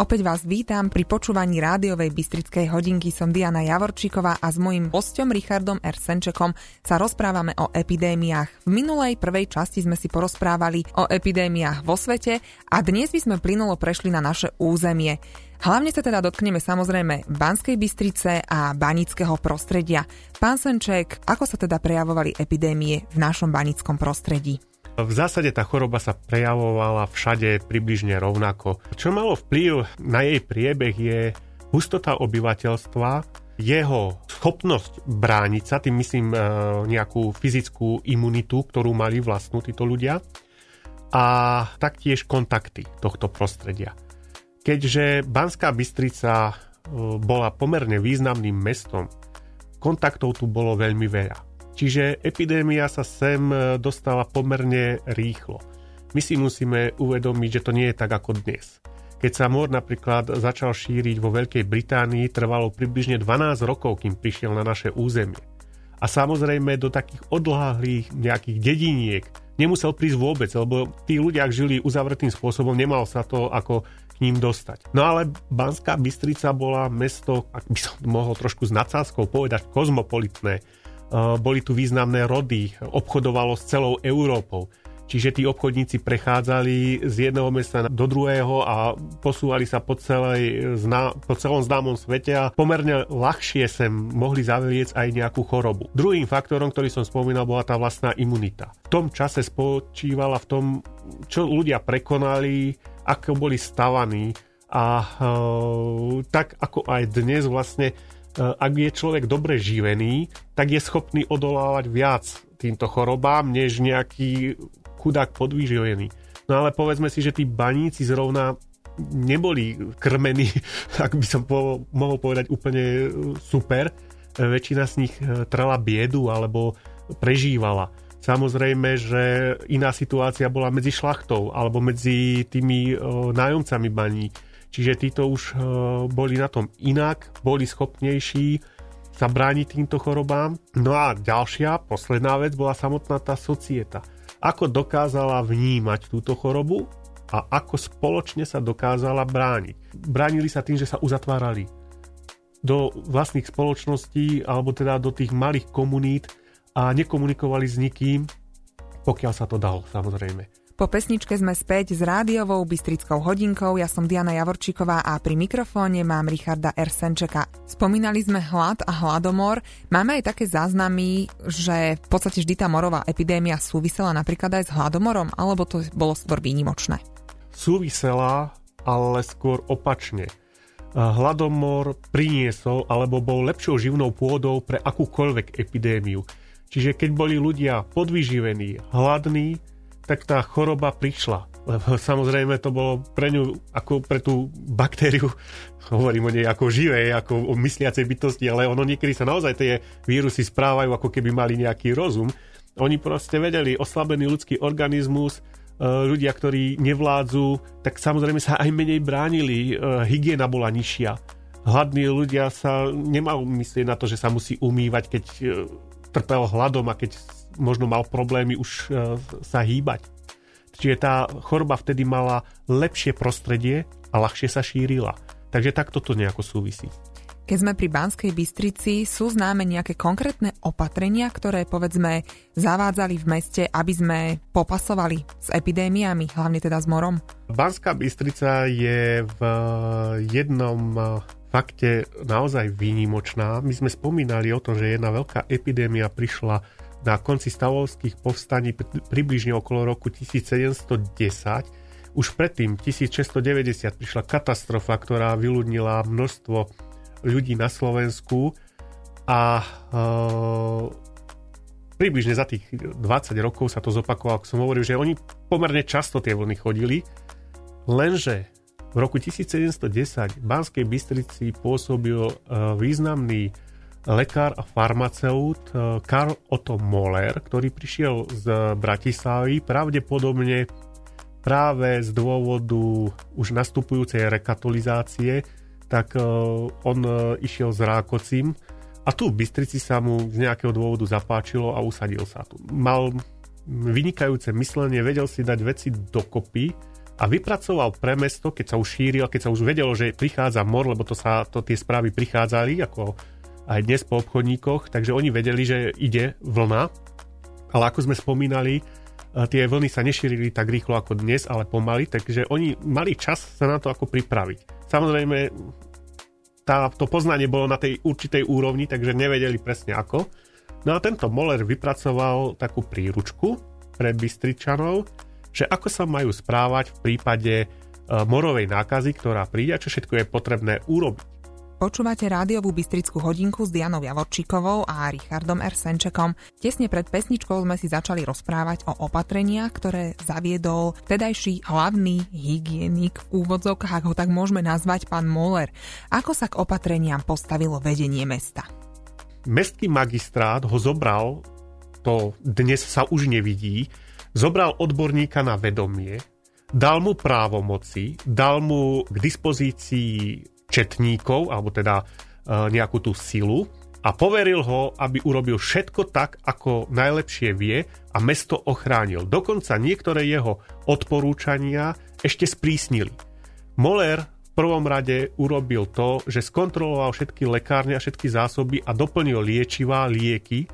Opäť vás vítam pri počúvaní rádiovej Bystrickej hodinky. Som Diana Javorčíková a s mojím hostom Richardom R. Senčekom sa rozprávame o epidémiách. V minulej prvej časti sme si porozprávali o epidémiách vo svete a dnes by sme plynulo prešli na naše územie. Hlavne sa teda dotkneme samozrejme Banskej Bystrice a banického prostredia. Pán Senček, ako sa teda prejavovali epidémie v našom banickom prostredí? V zásade tá choroba sa prejavovala všade približne rovnako. Čo malo vplyv na jej priebeh je hustota obyvateľstva, jeho schopnosť brániť sa, tým myslím e, nejakú fyzickú imunitu, ktorú mali vlastnú títo ľudia, a taktiež kontakty tohto prostredia. Keďže Banská Bystrica e, bola pomerne významným mestom, kontaktov tu bolo veľmi veľa. Čiže epidémia sa sem e, dostala pomerne rýchlo. My si musíme uvedomiť, že to nie je tak ako dnes. Keď sa mor napríklad začal šíriť vo Veľkej Británii, trvalo približne 12 rokov, kým prišiel na naše územie. A samozrejme do takých odláhlých nejakých dediniek nemusel prísť vôbec, lebo tí ľudia, ak žili uzavretým spôsobom, nemal sa to ako k ním dostať. No ale Banská Bystrica bola mesto, ak by som mohol trošku s nadsázkou povedať, kozmopolitné boli tu významné rody, obchodovalo s celou Európou. Čiže tí obchodníci prechádzali z jedného mesta do druhého a posúvali sa po, celej, po celom známom svete a pomerne ľahšie sem mohli zavliecť aj nejakú chorobu. Druhým faktorom, ktorý som spomínal, bola tá vlastná imunita. V tom čase spočívala v tom, čo ľudia prekonali, ako boli stavaní a uh, tak ako aj dnes vlastne E, ak je človek dobre živený, tak je schopný odolávať viac týmto chorobám, než nejaký chudák podvýživený. No ale povedzme si, že tí baníci zrovna neboli krmení, ak by som po, mohol povedať úplne super. E, väčšina z nich e, trela biedu alebo prežívala. Samozrejme, že iná situácia bola medzi šlachtou alebo medzi tými nájomcami baní Čiže títo už e, boli na tom inak, boli schopnejší sa brániť týmto chorobám. No a ďalšia, posledná vec bola samotná tá societa. Ako dokázala vnímať túto chorobu a ako spoločne sa dokázala brániť. Bránili sa tým, že sa uzatvárali do vlastných spoločností alebo teda do tých malých komunít a nekomunikovali s nikým, pokiaľ sa to dalo samozrejme. Po pesničke sme späť s rádiovou Bystrickou hodinkou. Ja som Diana Javorčíková a pri mikrofóne mám Richarda R. Senčeka. Spomínali sme hlad a hladomor. Máme aj také záznamy, že v podstate vždy tá morová epidémia súvisela napríklad aj s hladomorom, alebo to bolo skôr výnimočné? Súvisela, ale skôr opačne. Hladomor priniesol alebo bol lepšou živnou pôdou pre akúkoľvek epidémiu. Čiže keď boli ľudia podvyživení, hladní, tak tá choroba prišla. Lebo samozrejme to bolo pre ňu, ako pre tú baktériu, hovorím o nej ako živej, ako o mysliacej bytosti, ale ono niekedy sa naozaj tie vírusy správajú, ako keby mali nejaký rozum. Oni proste vedeli, oslabený ľudský organizmus, e, ľudia, ktorí nevládzu, tak samozrejme sa aj menej bránili, e, hygiena bola nižšia. Hladní ľudia sa nemajú myslieť na to, že sa musí umývať, keď e, trpel hladom a keď možno mal problémy už e, sa hýbať. Čiže tá choroba vtedy mala lepšie prostredie a ľahšie sa šírila. Takže takto to nejako súvisí. Keď sme pri Banskej Bystrici, sú známe nejaké konkrétne opatrenia, ktoré povedzme zavádzali v meste, aby sme popasovali s epidémiami, hlavne teda s morom? Banská Bystrica je v jednom e, fakte naozaj výnimočná. My sme spomínali o tom, že jedna veľká epidémia prišla na konci stavovských povstaní približne okolo roku 1710. Už predtým, 1690, prišla katastrofa, ktorá vyľudnila množstvo ľudí na Slovensku a e, približne za tých 20 rokov sa to zopakovalo, ako som hovoril, že oni pomerne často tie vlny chodili, lenže v roku 1710 v Banskej Bystrici pôsobil e, významný lekár a farmaceut eh, Karl Otto Moller, ktorý prišiel z Bratislavy, pravdepodobne práve z dôvodu už nastupujúcej rekatolizácie, tak eh, on eh, išiel s Rákocim a tu v Bystrici sa mu z nejakého dôvodu zapáčilo a usadil sa tu. Mal vynikajúce myslenie, vedel si dať veci dokopy a vypracoval pre mesto, keď sa už šíril, keď sa už vedelo, že prichádza mor, lebo to sa, to tie správy prichádzali, ako aj dnes po obchodníkoch, takže oni vedeli, že ide vlna, ale ako sme spomínali, e, tie vlny sa nešírili tak rýchlo ako dnes, ale pomaly, takže oni mali čas sa na to ako pripraviť. Samozrejme, tá, to poznanie bolo na tej určitej úrovni, takže nevedeli presne ako. No a tento Moller vypracoval takú príručku pre Bystričanov, že ako sa majú správať v prípade e, morovej nákazy, ktorá príde a čo všetko je potrebné urobiť. Počúvate rádiovú Bystrickú hodinku s Dianou Javorčíkovou a Richardom R. Senčekom. Tesne pred pesničkou sme si začali rozprávať o opatreniach, ktoré zaviedol vtedajší hlavný hygienik v úvodzovkách, ak ho tak môžeme nazvať, pán Moller. Ako sa k opatreniam postavilo vedenie mesta? Mestský magistrát ho zobral, to dnes sa už nevidí, zobral odborníka na vedomie, dal mu právomoci, dal mu k dispozícii četníkov, alebo teda e, nejakú tú silu a poveril ho, aby urobil všetko tak, ako najlepšie vie a mesto ochránil. Dokonca niektoré jeho odporúčania ešte sprísnili. Moller v prvom rade urobil to, že skontroloval všetky lekárne a všetky zásoby a doplnil liečivá, lieky. E,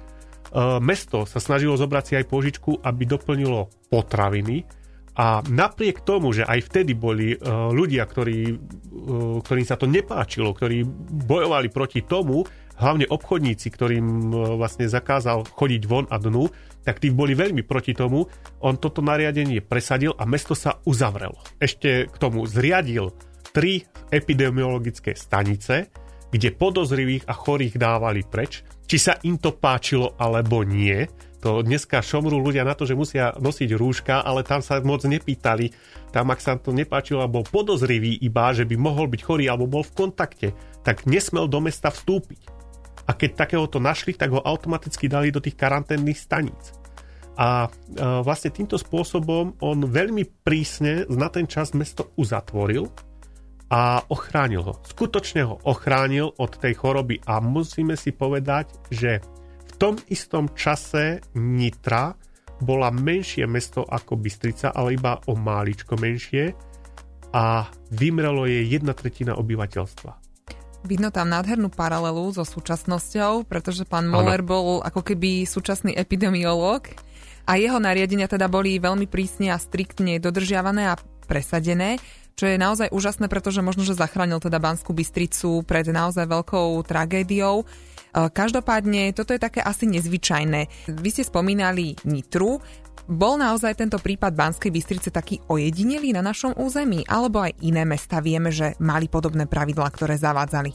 mesto sa snažilo zobrať si aj požičku, aby doplnilo potraviny a napriek tomu, že aj vtedy boli uh, ľudia, ktorí, uh, ktorým sa to nepáčilo, ktorí bojovali proti tomu, hlavne obchodníci, ktorým uh, vlastne zakázal chodiť von a dnu, tak tí boli veľmi proti tomu. On toto nariadenie presadil a mesto sa uzavrelo. Ešte k tomu zriadil tri epidemiologické stanice, kde podozrivých a chorých dávali preč, či sa im to páčilo alebo nie to dneska šomrú ľudia na to, že musia nosiť rúška, ale tam sa moc nepýtali. Tam, ak sa to nepáčilo bol podozrivý iba, že by mohol byť chorý alebo bol v kontakte, tak nesmel do mesta vstúpiť. A keď takéhoto našli, tak ho automaticky dali do tých karanténnych staníc. A e, vlastne týmto spôsobom on veľmi prísne na ten čas mesto uzatvoril a ochránil ho. Skutočne ho ochránil od tej choroby a musíme si povedať, že tom istom čase Nitra bola menšie mesto ako Bystrica, ale iba o máličko menšie a vymrelo je jedna tretina obyvateľstva. Vidno tam nádhernú paralelu so súčasnosťou, pretože pán Moller ano. bol ako keby súčasný epidemiológ a jeho nariadenia teda boli veľmi prísne a striktne dodržiavané a presadené, čo je naozaj úžasné, pretože možno, že zachránil teda Banskú Bystricu pred naozaj veľkou tragédiou. Každopádne, toto je také asi nezvyčajné. Vy ste spomínali Nitru, bol naozaj tento prípad Banskej Bystrice taký ojedinelý na našom území, alebo aj iné mesta vieme, že mali podobné pravidlá, ktoré zavádzali?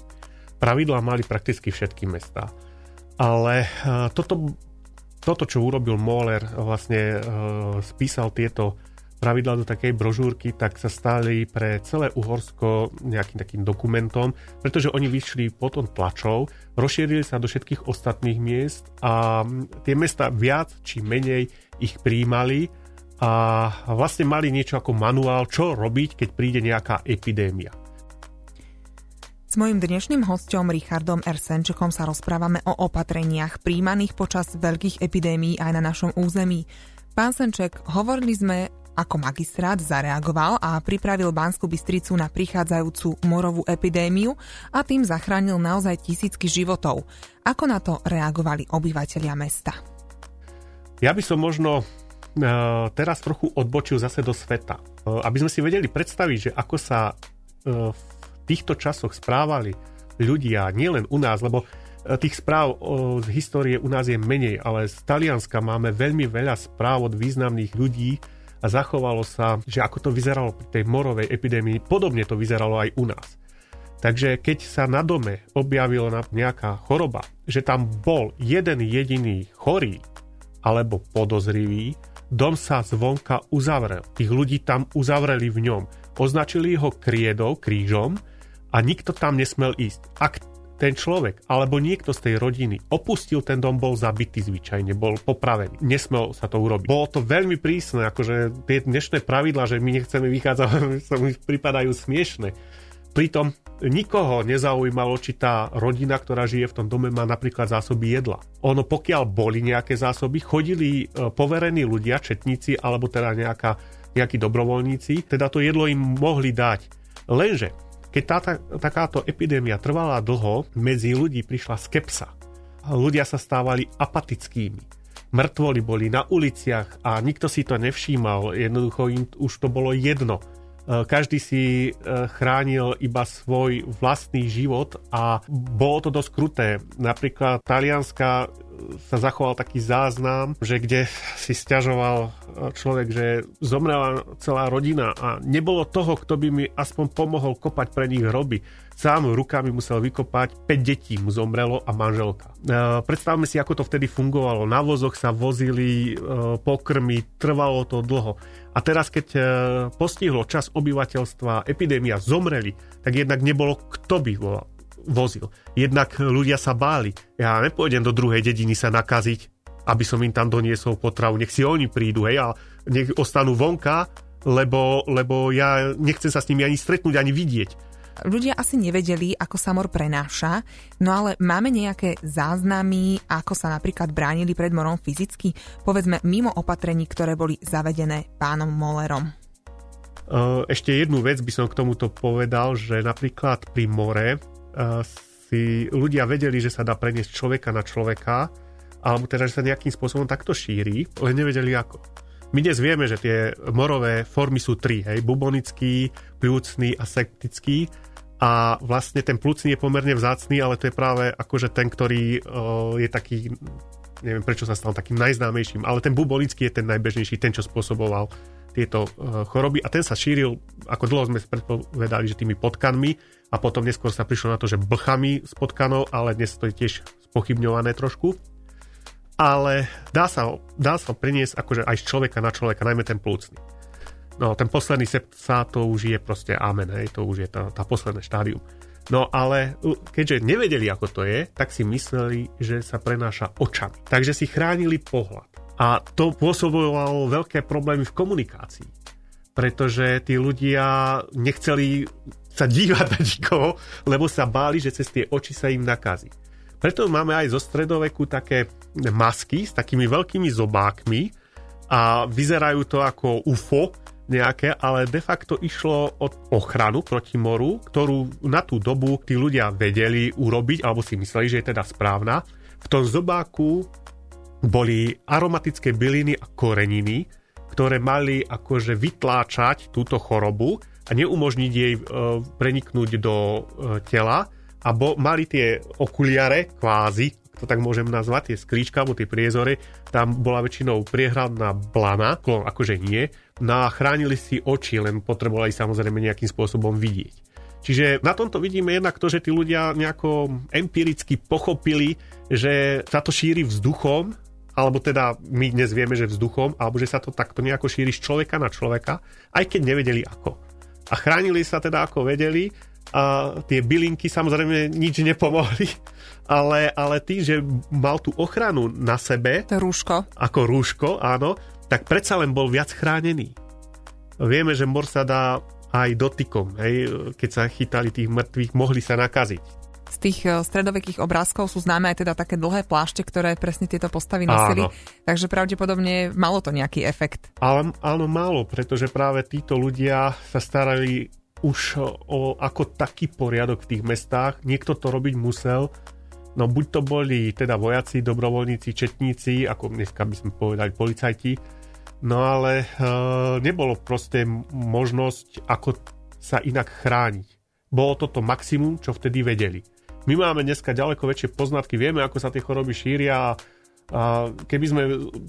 Pravidlá mali prakticky všetky mesta. Ale toto, toto čo urobil Moller, vlastne spísal tieto pravidla do takej brožúrky, tak sa stali pre celé Uhorsko nejakým takým dokumentom, pretože oni vyšli potom tlačov, rozšírili sa do všetkých ostatných miest a tie mesta viac či menej ich príjmali a vlastne mali niečo ako manuál, čo robiť, keď príde nejaká epidémia. S mojim dnešným hostom Richardom R. Senčekom sa rozprávame o opatreniach príjmaných počas veľkých epidémií aj na našom území. Pán Senček, hovorili sme ako magistrát zareagoval a pripravil Banskú Bystricu na prichádzajúcu morovú epidémiu a tým zachránil naozaj tisícky životov. Ako na to reagovali obyvateľia mesta? Ja by som možno e, teraz trochu odbočil zase do sveta. E, aby sme si vedeli predstaviť, že ako sa e, v týchto časoch správali ľudia, nielen u nás, lebo tých správ z histórie u nás je menej, ale z Talianska máme veľmi veľa správ od významných ľudí, a zachovalo sa, že ako to vyzeralo pri tej morovej epidémii, podobne to vyzeralo aj u nás. Takže keď sa na dome objavila nejaká choroba, že tam bol jeden jediný chorý alebo podozrivý, dom sa zvonka uzavrel. Tých ľudí tam uzavreli v ňom. Označili ho kriedou, krížom a nikto tam nesmel ísť. Ak ten človek alebo niekto z tej rodiny opustil ten dom, bol zabitý zvyčajne, bol popravený. Nesmel sa to urobiť. Bolo to veľmi prísne, akože tie dnešné pravidla, že my nechceme vychádzať, sa mi pripadajú smiešne. Pritom nikoho nezaujímalo, či tá rodina, ktorá žije v tom dome, má napríklad zásoby jedla. Ono, pokiaľ boli nejaké zásoby, chodili e, poverení ľudia, četníci, alebo teda nejaká nejakí dobrovoľníci, teda to jedlo im mohli dať. Lenže, keď tá, takáto epidémia trvala dlho, medzi ľudí prišla skepsa. Ľudia sa stávali apatickými. Mŕtvoli boli na uliciach a nikto si to nevšímal. Jednoducho im už to bolo jedno E, každý si e, chránil iba svoj vlastný život a bolo to dosť kruté. Napríklad Talianska sa zachoval taký záznam, že kde si stiažoval človek, že zomrela celá rodina a nebolo toho, kto by mi aspoň pomohol kopať pre nich hroby. Sám rukami musel vykopať, 5 detí mu zomrelo a manželka. E, predstavme si, ako to vtedy fungovalo. Na vozoch sa vozili e, pokrmy, trvalo to dlho. A teraz, keď e, postihlo čas obyvateľstva, epidémia, zomreli, tak jednak nebolo kto by vozil. Jednak ľudia sa báli. Ja nepôjdem do druhej dediny sa nakaziť, aby som im tam doniesol potravu. Nech si oni prídu, hej, a nech ostanú vonka, lebo, lebo ja nechcem sa s nimi ani stretnúť, ani vidieť. Ľudia asi nevedeli, ako sa mor prenáša, no ale máme nejaké záznamy, ako sa napríklad bránili pred morom fyzicky, povedzme mimo opatrení, ktoré boli zavedené pánom Mollerom. Ešte jednu vec by som k tomuto povedal, že napríklad pri more si ľudia vedeli, že sa dá preniesť človeka na človeka, alebo teda, že sa nejakým spôsobom takto šíri, len nevedeli ako. My dnes vieme, že tie morové formy sú tri, hej, bubonický, plúcný a septický a vlastne ten plúcný je pomerne vzácný, ale to je práve akože ten, ktorý o, je taký, neviem prečo sa stal takým najznámejším, ale ten bubonický je ten najbežnejší, ten, čo spôsoboval tieto o, choroby a ten sa šíril, ako dlho sme predpovedali, že tými potkanmi, a potom neskôr sa prišlo na to, že blchami s potkanou, ale dnes to je tiež spochybňované trošku. Ale dá sa, dá sa priniesť akože aj z človeka na človeka, najmä ten plúcny. No, ten posledný sepsa, to už je proste amen, hej, to už je tá, tá posledné štádium. No ale keďže nevedeli, ako to je, tak si mysleli, že sa prenáša očami. Takže si chránili pohľad. A to pôsobovalo veľké problémy v komunikácii. Pretože tí ľudia nechceli sa dívať na nikoho, lebo sa báli, že cez tie oči sa im nakazí. Preto máme aj zo stredoveku také masky s takými veľkými zobákmi a vyzerajú to ako UFO nejaké, ale de facto išlo o ochranu proti moru, ktorú na tú dobu tí ľudia vedeli urobiť, alebo si mysleli, že je teda správna. V tom zobáku boli aromatické byliny a koreniny, ktoré mali akože vytláčať túto chorobu a neumožniť jej e, preniknúť do e, tela a bo, mali tie okuliare, kvázi, to tak môžem nazvať, tie skríčka alebo tie priezory, tam bola väčšinou priehradná blana, akože nie, no a chránili si oči, len potrebovali samozrejme nejakým spôsobom vidieť. Čiže na tomto vidíme jednak to, že tí ľudia nejako empiricky pochopili, že sa to šíri vzduchom, alebo teda my dnes vieme, že vzduchom, alebo že sa to takto nejako šíri z človeka na človeka, aj keď nevedeli ako a chránili sa teda ako vedeli a tie bylinky samozrejme nič nepomohli, ale, ale tým, že mal tú ochranu na sebe, rúško. ako rúško, áno, tak predsa len bol viac chránený. Vieme, že mor sa dá aj dotykom, hej, keď sa chytali tých mŕtvych, mohli sa nakaziť z tých eh, stredovekých obrázkov sú známe aj teda také dlhé plášte, ktoré presne tieto postavy nosili, áno. takže pravdepodobne malo to nejaký efekt. Ale, áno, málo, pretože práve títo ľudia sa starali už o ako taký poriadok v tých mestách. Niekto to robiť musel, no buď to boli teda vojaci, dobrovoľníci, četníci, ako dneska by sme povedali policajti, no ale e, nebolo proste možnosť, ako sa inak chrániť. Bolo toto maximum, čo vtedy vedeli. My máme dneska ďaleko väčšie poznatky, vieme, ako sa tie choroby šíria a keby sme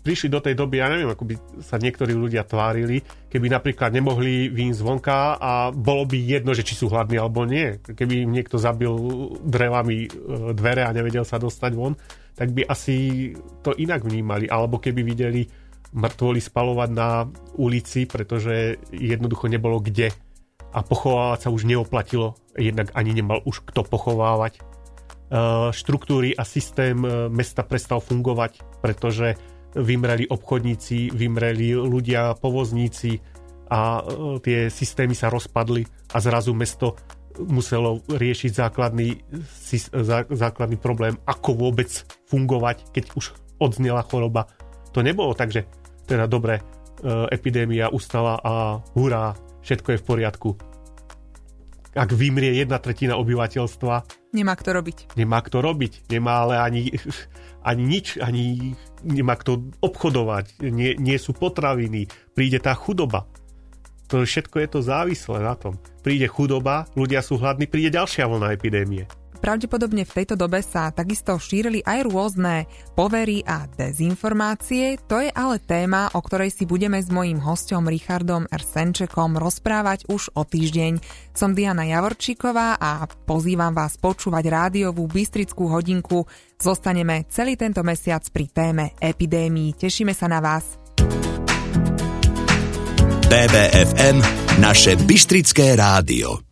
prišli do tej doby, ja neviem, ako by sa niektorí ľudia tvárili, keby napríklad nemohli výjsť zvonka a bolo by jedno, že či sú hladní alebo nie. Keby im niekto zabil drevami e, dvere a nevedel sa dostať von, tak by asi to inak vnímali. Alebo keby videli mŕtvoli spalovať na ulici, pretože jednoducho nebolo kde a pochovávať sa už neoplatilo, jednak ani nemal už kto pochovávať. E, štruktúry a systém e, mesta prestal fungovať, pretože vymreli obchodníci, vymreli ľudia, povozníci a e, tie systémy sa rozpadli a zrazu mesto muselo riešiť základný, základný problém, ako vôbec fungovať, keď už odznela choroba. To nebolo tak, že teda dobre, epidémia ustala a hurá, všetko je v poriadku. Ak vymrie jedna tretina obyvateľstva, Nemá kto robiť. Nemá kto robiť. Nemá ale ani, ani nič, ani nemá kto obchodovať. Nie, nie sú potraviny. Príde tá chudoba. To všetko je to závislé na tom. Príde chudoba, ľudia sú hladní, príde ďalšia vlna epidémie. Pravdepodobne v tejto dobe sa takisto šírili aj rôzne povery a dezinformácie. To je ale téma, o ktorej si budeme s mojím hostom Richardom R. Senčekom rozprávať už o týždeň. Som Diana Javorčíková a pozývam vás počúvať rádiovú Bystrickú hodinku. Zostaneme celý tento mesiac pri téme epidémii. Tešíme sa na vás. BBFM, naše Bystrické rádio.